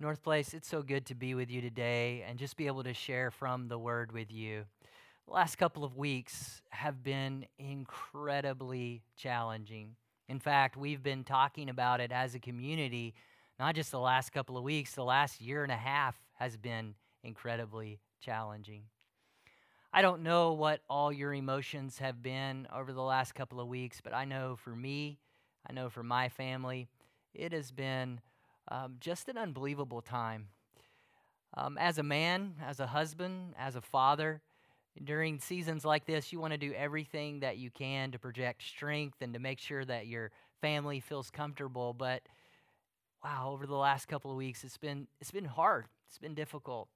North Place, it's so good to be with you today and just be able to share from the Word with you. The last couple of weeks have been incredibly challenging. In fact, we've been talking about it as a community, not just the last couple of weeks, the last year and a half has been incredibly challenging. I don't know what all your emotions have been over the last couple of weeks, but I know for me, I know for my family, it has been um, just an unbelievable time. Um, as a man, as a husband, as a father, during seasons like this, you want to do everything that you can to project strength and to make sure that your family feels comfortable. But wow, over the last couple of weeks, it's been it's been hard. It's been difficult.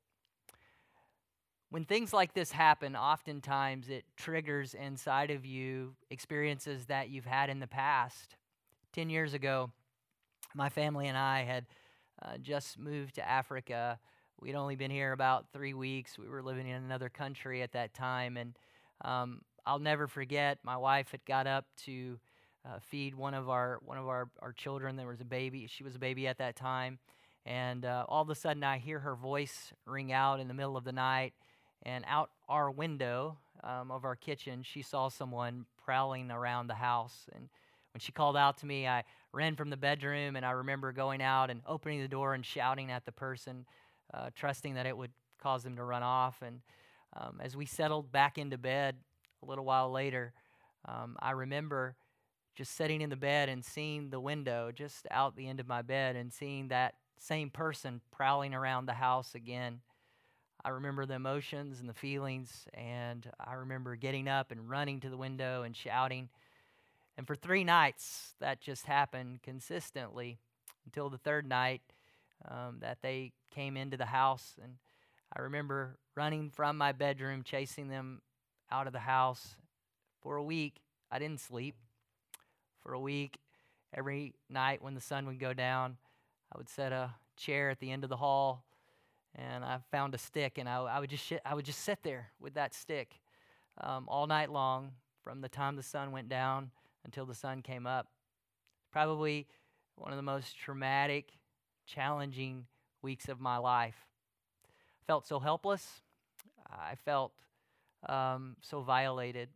When things like this happen, oftentimes it triggers inside of you experiences that you've had in the past. Ten years ago, my family and I had uh, just moved to Africa. We'd only been here about three weeks. We were living in another country at that time. And um, I'll never forget, my wife had got up to uh, feed one of our one of our, our children. There was a baby. She was a baby at that time. And uh, all of a sudden, I hear her voice ring out in the middle of the night. And out our window um, of our kitchen, she saw someone prowling around the house. And when she called out to me, I ran from the bedroom, and I remember going out and opening the door and shouting at the person, uh, trusting that it would cause them to run off. And um, as we settled back into bed a little while later, um, I remember just sitting in the bed and seeing the window just out the end of my bed and seeing that same person prowling around the house again. I remember the emotions and the feelings, and I remember getting up and running to the window and shouting. And for three nights, that just happened consistently until the third night um, that they came into the house. And I remember running from my bedroom, chasing them out of the house. For a week, I didn't sleep. For a week, every night when the sun would go down, I would set a chair at the end of the hall and I found a stick and I, I would just sh- I would just sit there with that stick um, all night long from the time the sun went down until the sun came up. Probably one of the most traumatic, challenging weeks of my life. I felt so helpless. I felt um, so violated.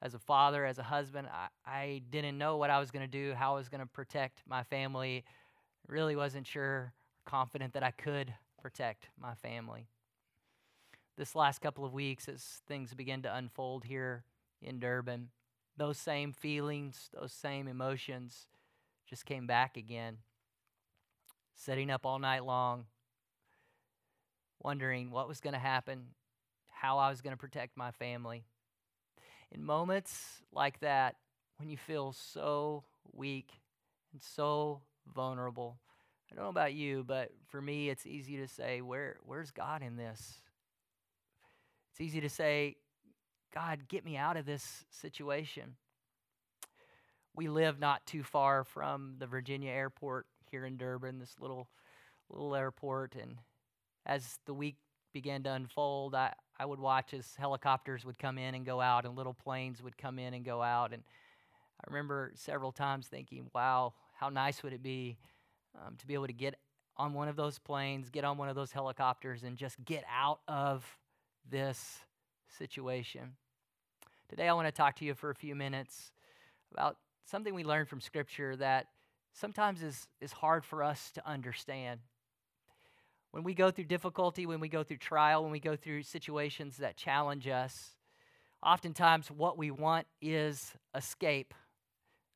As a father, as a husband, I, I didn't know what I was going to do, how I was going to protect my family. Really wasn't sure, confident that I could protect my family. This last couple of weeks, as things began to unfold here in Durban, those same feelings, those same emotions just came back again. Sitting up all night long, wondering what was going to happen, how I was going to protect my family. In moments like that, when you feel so weak and so vulnerable, I don't know about you, but for me, it's easy to say, Where, Where's God in this? It's easy to say, God, get me out of this situation. We live not too far from the Virginia airport here in Durban, this little little airport. And as the week began to unfold, I, I would watch as helicopters would come in and go out, and little planes would come in and go out. And I remember several times thinking, wow, how nice would it be um, to be able to get on one of those planes, get on one of those helicopters, and just get out of this situation. Today, I want to talk to you for a few minutes about something we learned from Scripture that sometimes is, is hard for us to understand. When we go through difficulty, when we go through trial, when we go through situations that challenge us, oftentimes what we want is escape.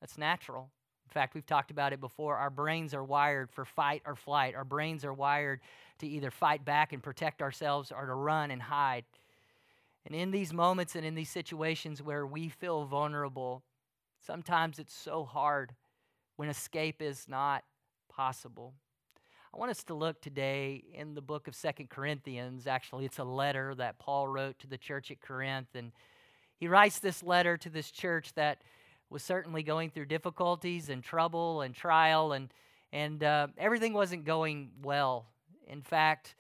That's natural. In fact, we've talked about it before. Our brains are wired for fight or flight. Our brains are wired to either fight back and protect ourselves or to run and hide. And in these moments and in these situations where we feel vulnerable, sometimes it's so hard when escape is not possible. I want us to look today in the book of Second Corinthians. Actually, it's a letter that Paul wrote to the church at Corinth. And he writes this letter to this church that was certainly going through difficulties and trouble and trial, and, and uh, everything wasn't going well. In fact,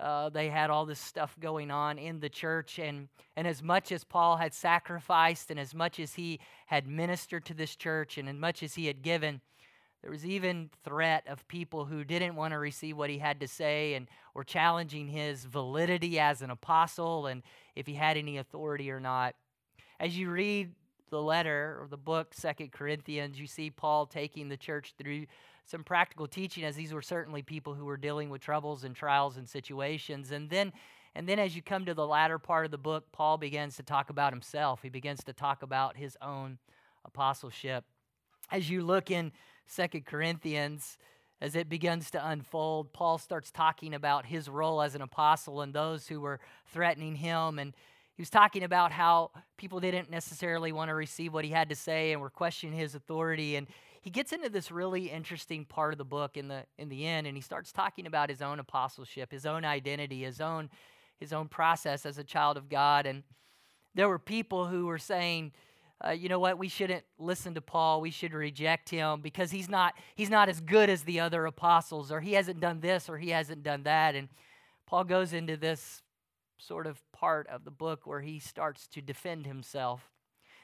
uh, they had all this stuff going on in the church, and, and as much as Paul had sacrificed, and as much as he had ministered to this church, and as much as he had given, There was even threat of people who didn't want to receive what he had to say and were challenging his validity as an apostle and if he had any authority or not. As you read the letter or the book, Second Corinthians, you see Paul taking the church through some practical teaching, as these were certainly people who were dealing with troubles and trials and situations. And then and then as you come to the latter part of the book, Paul begins to talk about himself. He begins to talk about his own apostleship. As you look in Second Corinthians, as it begins to unfold, Paul starts talking about his role as an apostle and those who were threatening him. And he was talking about how people didn't necessarily want to receive what he had to say and were questioning his authority. And he gets into this really interesting part of the book in the in the end, and he starts talking about his own apostleship, his own identity, his own his own process as a child of God. And there were people who were saying, uh, you know what, we shouldn't listen to Paul. We should reject him because he's not, he's not as good as the other apostles, or he hasn't done this, or he hasn't done that. And Paul goes into this sort of part of the book where he starts to defend himself.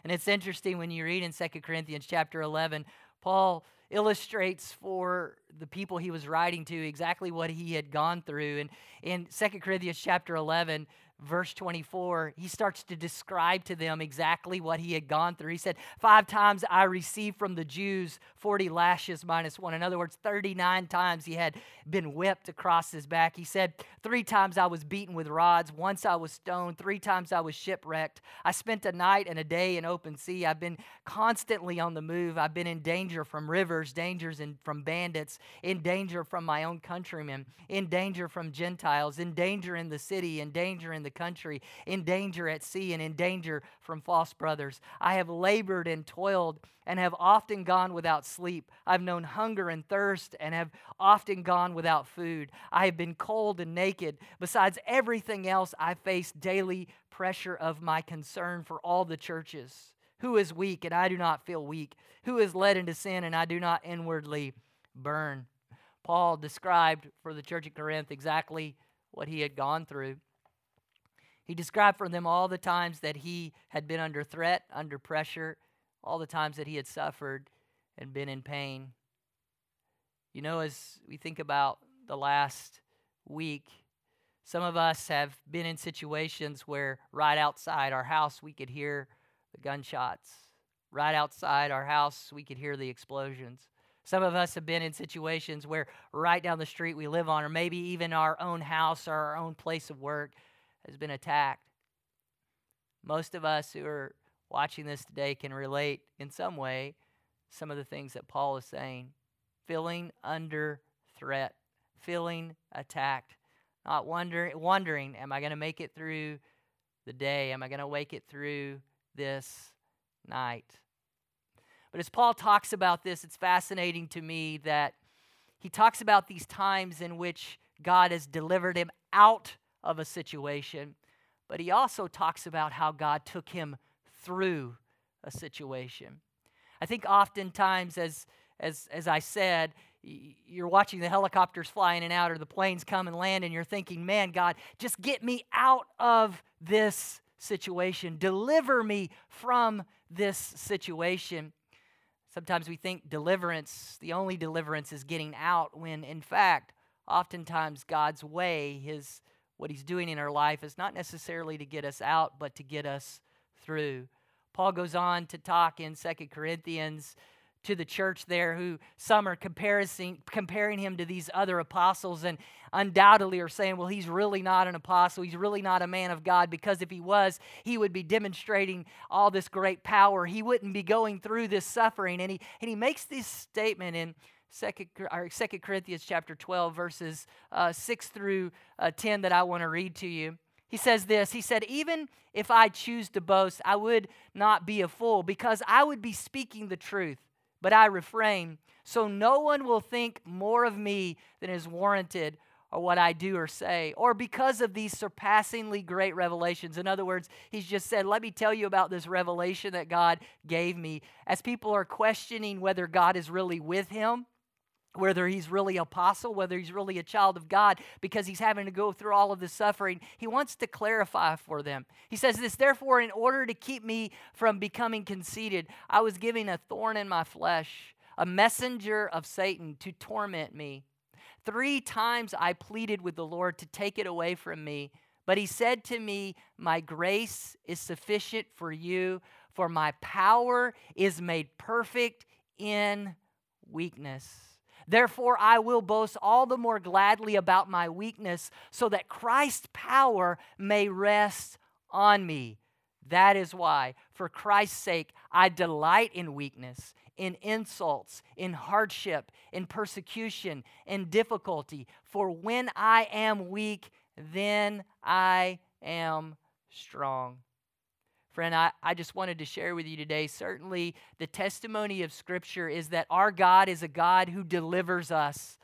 And it's interesting when you read in Second Corinthians chapter 11, Paul illustrates for the people he was writing to exactly what he had gone through. And in Second Corinthians chapter 11, verse 24, he starts to describe to them exactly what he had gone through. He said, Five times I received from the Jews 40 lashes minus one. In other words, 39 times he had been whipped across his back. He said, Three times I was beaten with rods. Once I was stoned. Three times I was shipwrecked. I spent a night and a day in open sea. I've been constantly on the move. I've been in danger from rivers, dangers in, from bandits, in danger from my own countrymen, in danger from Gentiles, in danger in the city, in danger in the country, in danger at sea, and in danger from false brothers. I have labored and toiled and have often gone without sleep. I've known hunger and thirst and have often gone without food. I have been cold and naked. Besides everything else, I face daily pressure of my concern for all the churches. Who is weak and I do not feel weak? Who is led into sin and I do not inwardly burn? Paul described for the church at Corinth exactly what he had gone through. He described for them all the times that he had been under threat, under pressure, all the times that he had suffered and been in pain. You know, as we think about the last week, some of us have been in situations where right outside our house we could hear the gunshots. Right outside our house we could hear the explosions. Some of us have been in situations where right down the street we live on, or maybe even our own house or our own place of work, has been attacked. Most of us who are watching this today can relate in some way some of the things that Paul is saying. Feeling under threat, feeling attacked, not wonder, wondering, am I going to make it through the day? Am I going to make it through this night? But as Paul talks about this, it's fascinating to me that he talks about these times in which God has delivered him out of a situation, but he also talks about how God took him through a situation. I think oftentimes, as, as, as I said, you're watching the helicopters fly in and out or the planes come and land, and you're thinking, man, God, just get me out of this situation. Deliver me from this situation. Sometimes we think deliverance, the only deliverance is getting out, when in fact, oftentimes God's way, His what he's doing in our life is not necessarily to get us out, but to get us through. Paul goes on to talk in Second Corinthians to the church there who some are comparing, comparing him to these other apostles and undoubtedly are saying, well, he's really not an apostle. He's really not a man of God because if he was, he would be demonstrating all this great power. He wouldn't be going through this suffering. And he, and he makes this statement in Second, or Second Corinthians chapter 12, verses uh, 6 through uh, 10 that I want to read to you. He says this He said, Even if I choose to boast, I would not be a fool because I would be speaking the truth, but I refrain, so no one will think more of me than is warranted or what I do or say, or because of these surpassingly great revelations. In other words, he's just said, Let me tell you about this revelation that God gave me. As people are questioning whether God is really with him, whether he's really apostle, whether he's really a child of God, because he's having to go through all of this suffering. He wants to clarify for them. He says this, therefore, in order to keep me from becoming conceited, I was giving a thorn in my flesh, a messenger of Satan to torment me. Three times I pleaded with the Lord to take it away from me. But he said to me, My grace is sufficient for you, for my power is made perfect in weakness. Therefore, I will boast all the more gladly about my weakness, so that Christ's power may rest on me. That is why, for Christ's sake, I delight in weakness, in insults, in hardship, in persecution, in difficulty. For when I am weak, then I am strong. Friend, I, I just wanted to share with you today. Certainly, the testimony of Scripture is that our God is a God who delivers us.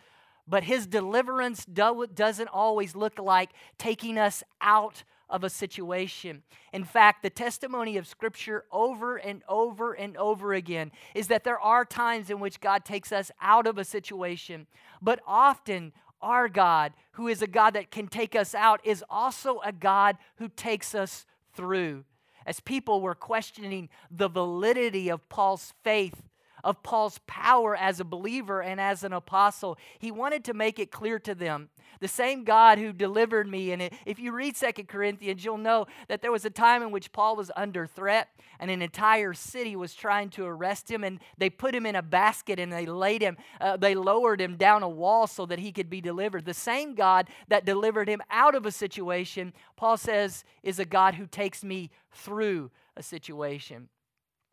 But his deliverance do, doesn't always look like taking us out of a situation. In fact, the testimony of Scripture over and over and over again is that there are times in which God takes us out of a situation, but often our God, who is a God that can take us out, is also a God who takes us through. As people were questioning the validity of Paul's faith, of Paul's power as a believer and as an apostle, he wanted to make it clear to them the same God who delivered me. And if you read Second Corinthians, you'll know that there was a time in which Paul was under threat and an entire city was trying to arrest him. And they put him in a basket and they laid him, uh, they lowered him down a wall so that he could be delivered. The same God that delivered him out of a situation, Paul says, is a God who takes me through a situation.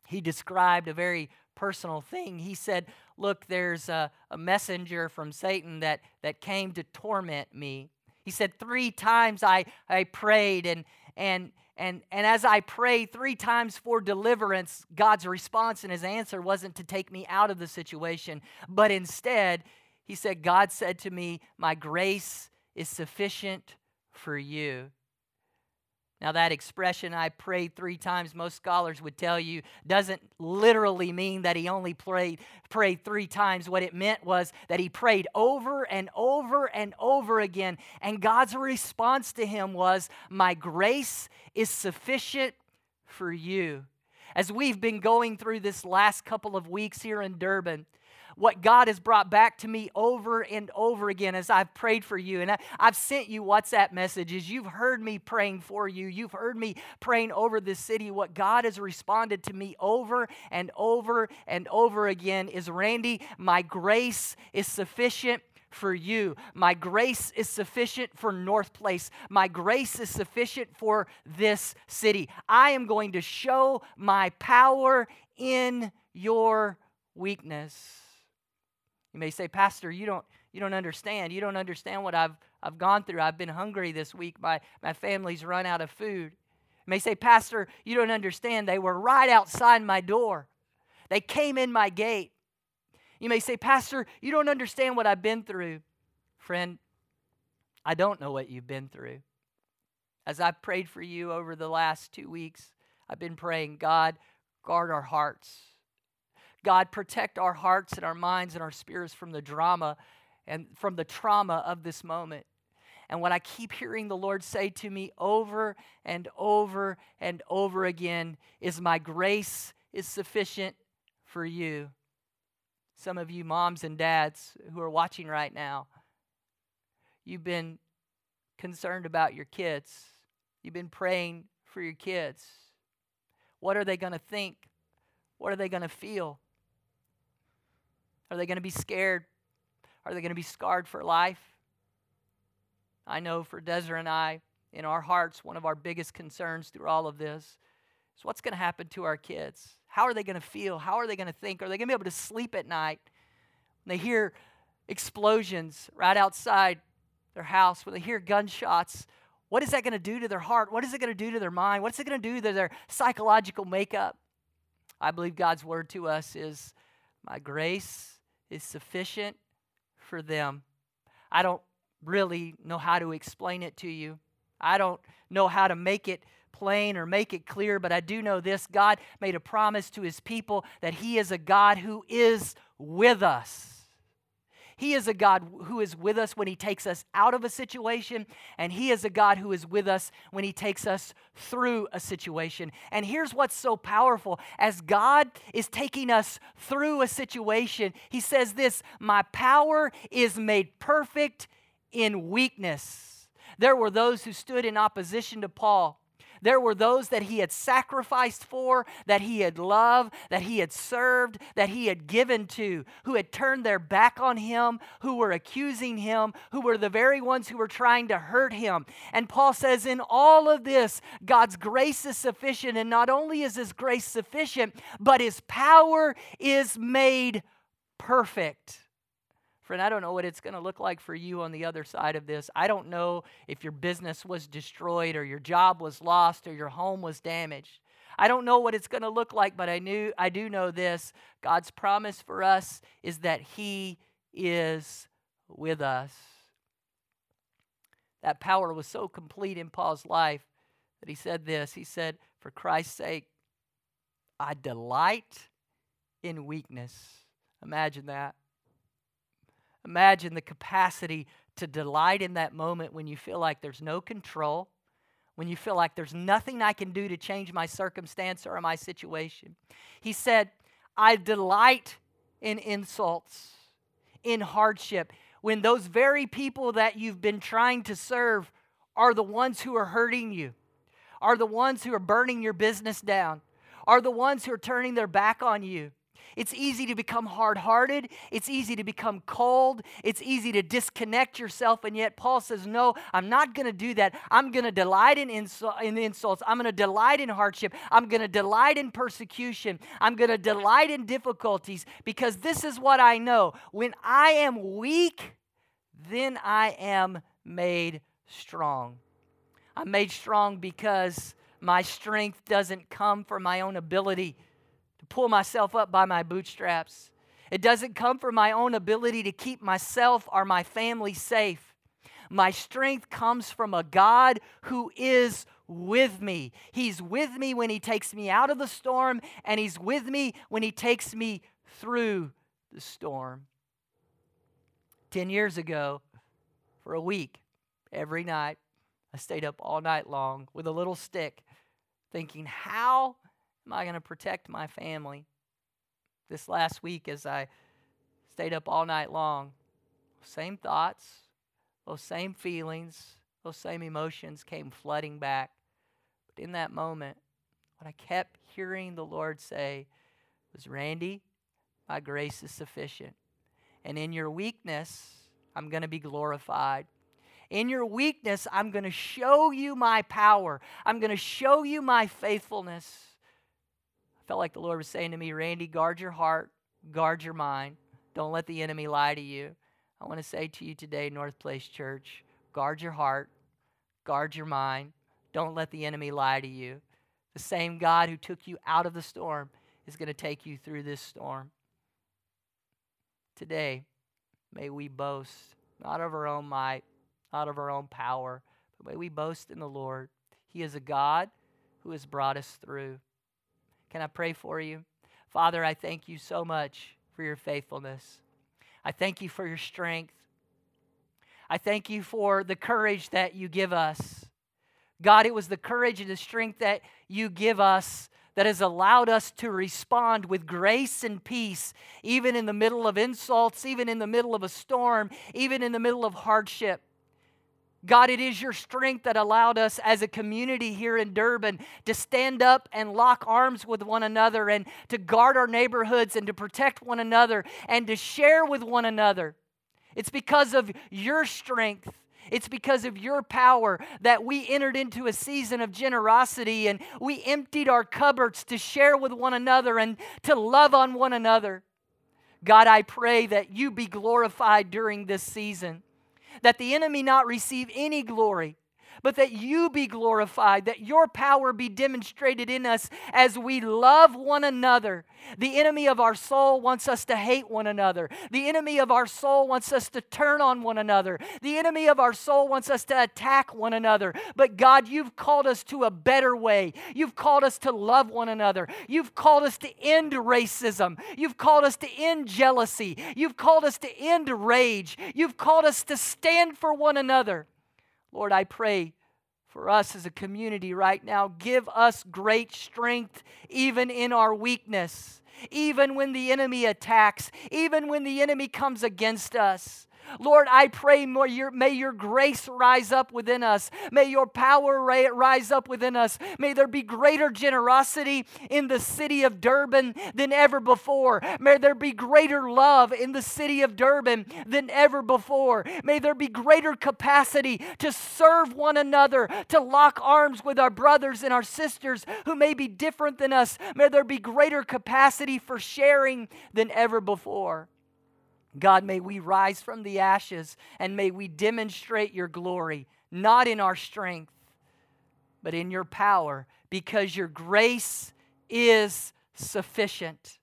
He described a very personal thing. He said, Look, there's a, a messenger from Satan that, that came to torment me. He said, Three times I, I prayed, and, and, and, and as I prayed three times for deliverance, God's response and his answer wasn't to take me out of the situation, but instead, he said, God said to me, My grace is sufficient for you. Now, that expression, I prayed three times, most scholars would tell you, doesn't literally mean that he only prayed, prayed three times. What it meant was that he prayed over and over and over again. And God's response to him was, My grace is sufficient for you. As we've been going through this last couple of weeks here in Durban, what God has brought back to me over and over again as I've prayed for you. And I, have sent you WhatsApp messages. You've heard me praying for you. You've heard me praying over this city. What God has responded to me over and over and over again is Randy, my grace is sufficient for you. My grace is sufficient for North Place. My grace is sufficient for this city. I am going to show my power in your weakness. You may say, Pastor, you don't, you don't understand. You don't understand what I've, I've gone through. I've been hungry this week. My, my family's run out of food. You may say, Pastor, you don't understand. They were right outside my door, they came in my gate. You may say, Pastor, you don't understand what I've been through. Friend, I don't know what you've been through. As I've prayed for you over the last two weeks, I've been praying, God, guard our hearts. God, protect our hearts and our minds and our spirits from the drama and from the trauma of this moment. And what I keep hearing the Lord say to me over and over and over again is, My grace is sufficient for you. Some of you moms and dads who are watching right now, you've been concerned about your kids. You've been praying for your kids. What are they going to think? What are they going to feel? Are they going to be scared? Are they going to be scarred for life? I know for Desiree and I, in our hearts, one of our biggest concerns through all of this is what's going to happen to our kids? How are they going to feel? How are they going to think? Are they going to be able to sleep at night when they hear explosions right outside their house, when they hear gunshots? What is that going to do to their heart? What is it going to do to their mind? What's it going to do to their psychological makeup? I believe God's word to us is My grace is sufficient for them. I don't really know how to explain it to you. I don't know how to make it plain or make it clear, but I do know this God made a promise to his people that he is a God who is with us. He is a God who is with us when He takes us out of a situation, and He is a God who is with us when He takes us through a situation. And here's what's so powerful as God is taking us through a situation, He says this My power is made perfect in weakness. There were those who stood in opposition to Paul there were those that he had sacrificed for, that he had loved, that he had served, that he had given to, who had turned their back on him, who were accusing him, who were the very ones who were trying to hurt him. And Paul says, in all of this, God's grace is sufficient. And not only is his grace sufficient, but his power is made perfect. Friend, I don't know what it's going to look like for you on the other side of this. I don't know if your business was destroyed or your job was lost or your home was damaged. I don't know what it's going to look like, but I knew I do know this. God's promise for us is that he is with us. That power was so complete in Paul's life that he said this. He said, "For Christ's sake, I delight in weakness." Imagine that. Imagine the capacity to delight in that moment when you feel like there's no control, when you feel like there's nothing I can do to change my circumstance or my situation. He said, I delight in insults, in hardship, when those very people that you've been trying to serve are the ones who are hurting you, are the ones who are burning your business down, are the ones who are turning their back on you. It's easy to become hard hearted. It's easy to become cold. It's easy to disconnect yourself. And yet, Paul says, No, I'm not going to do that. I'm going to delight in, insul- in insults. I'm going to delight in hardship. I'm going to delight in persecution. I'm going to delight in difficulties because this is what I know. When I am weak, then I am made strong. I'm made strong because my strength doesn't come from my own ability pull myself up by my bootstraps. It doesn't come from my own ability to keep myself or my family safe. My strength comes from a God who is with me. He's with me when He takes me out of the storm, and He's with me when He takes me through the storm. Ten years ago, for a week, every night, I stayed up all night long with a little stick, thinking, how am I going to protect my family? This last week, as I stayed up all night long, same thoughts, those same feelings, those same emotions came flooding back. But in that moment, what I kept hearing the Lord say was, Randy, my grace is sufficient. And in your weakness, I'm going to be glorified. In your weakness, I'm going to show you my power. I'm going to show you my faithfulness felt like the Lord was saying to me, Randy, guard your heart, guard your mind. Don't let the enemy lie to you. I want to say to you today, North Place Church, guard your heart, guard your mind. Don't let the enemy lie to you. The same God who took you out of the storm is going to take you through this storm. Today, may we boast not of our own might, not of our own power, but may we boast in the Lord. He is a God who has brought us through. Can I pray for you? Father, I thank you so much for your faithfulness. I thank you for your strength. I thank you for the courage that you give us. God, it was the courage and the strength that you give us that has allowed us to respond with grace and peace, even in the middle of insults, even in the middle of a storm, even in the middle of hardship. God, it is your strength that allowed us as a community here in Durban to stand up and lock arms with one another and to guard our neighborhoods and to protect one another and to share with one another. It's because of your strength. It's because of your power that we entered into a season of generosity and we emptied our cupboards to share with one another and to love on one another. God, I pray that you be glorified during this season that the enemy not receive any glory, but that you be glorified, that your power be demonstrated in us as we love one another. The enemy of our soul wants us to hate one another. The enemy of our soul wants us to turn on one another. The enemy of our soul wants us to attack one another. But God, you've called us to a better way. You've called us to love one another. You've called us to end racism. You've called us to end jealousy. You've called us to end rage. You've called us to stand for one another. Lord, I pray for us as a community right now. Give us great strength even in our weakness, even when the enemy attacks, even when the enemy comes against us. Lord, I pray your, may your grace rise up within us. May your power rise up within us. May there be greater generosity in the city of Durban than ever before. May there be greater love in the city of Durban than ever before. May there be greater capacity to serve one another, to lock arms with our brothers and our sisters who may be different than us. May there be greater capacity for sharing than ever before. God, may we rise from the ashes and may we demonstrate your glory, not in our strength, but in your power, because your grace is sufficient.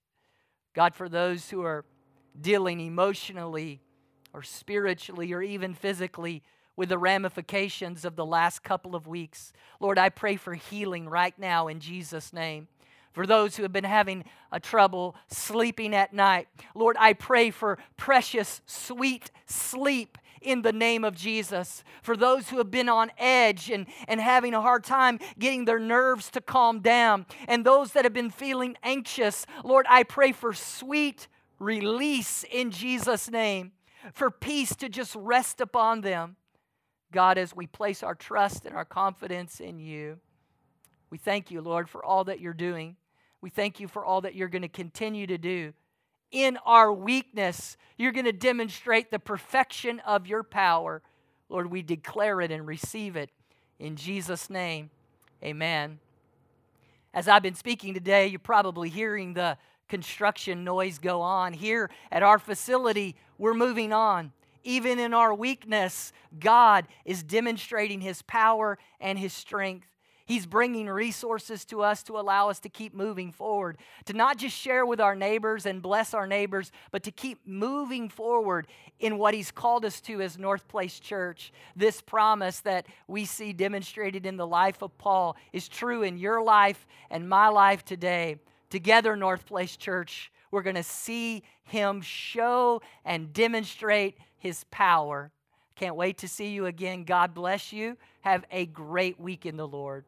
God, for those who are dealing emotionally or spiritually or even physically with the ramifications of the last couple of weeks, Lord, I pray for healing right now in Jesus' name for those who have been having a trouble sleeping at night. Lord, I pray for precious, sweet sleep in the name of Jesus. For those who have been on edge and, and having a hard time getting their nerves to calm down, and those that have been feeling anxious, Lord, I pray for sweet release in Jesus' name, for peace to just rest upon them. God, as we place our trust and our confidence in you, we thank you, Lord, for all that you're doing. We thank you for all that you're going to continue to do. In our weakness, you're going to demonstrate the perfection of your power. Lord, we declare it and receive it in Jesus' name. Amen. As I've been speaking today, you're probably hearing the construction noise go on. Here at our facility, we're moving on. Even in our weakness, God is demonstrating His power and His strength. He's bringing resources to us to allow us to keep moving forward, to not just share with our neighbors and bless our neighbors, but to keep moving forward in what He's called us to as North Place Church. This promise that we see demonstrated in the life of Paul is true in your life and my life today. Together, North Place Church, we're going to see Him show and demonstrate His power. Can't wait to see you again. God bless you. Have a great week in the Lord.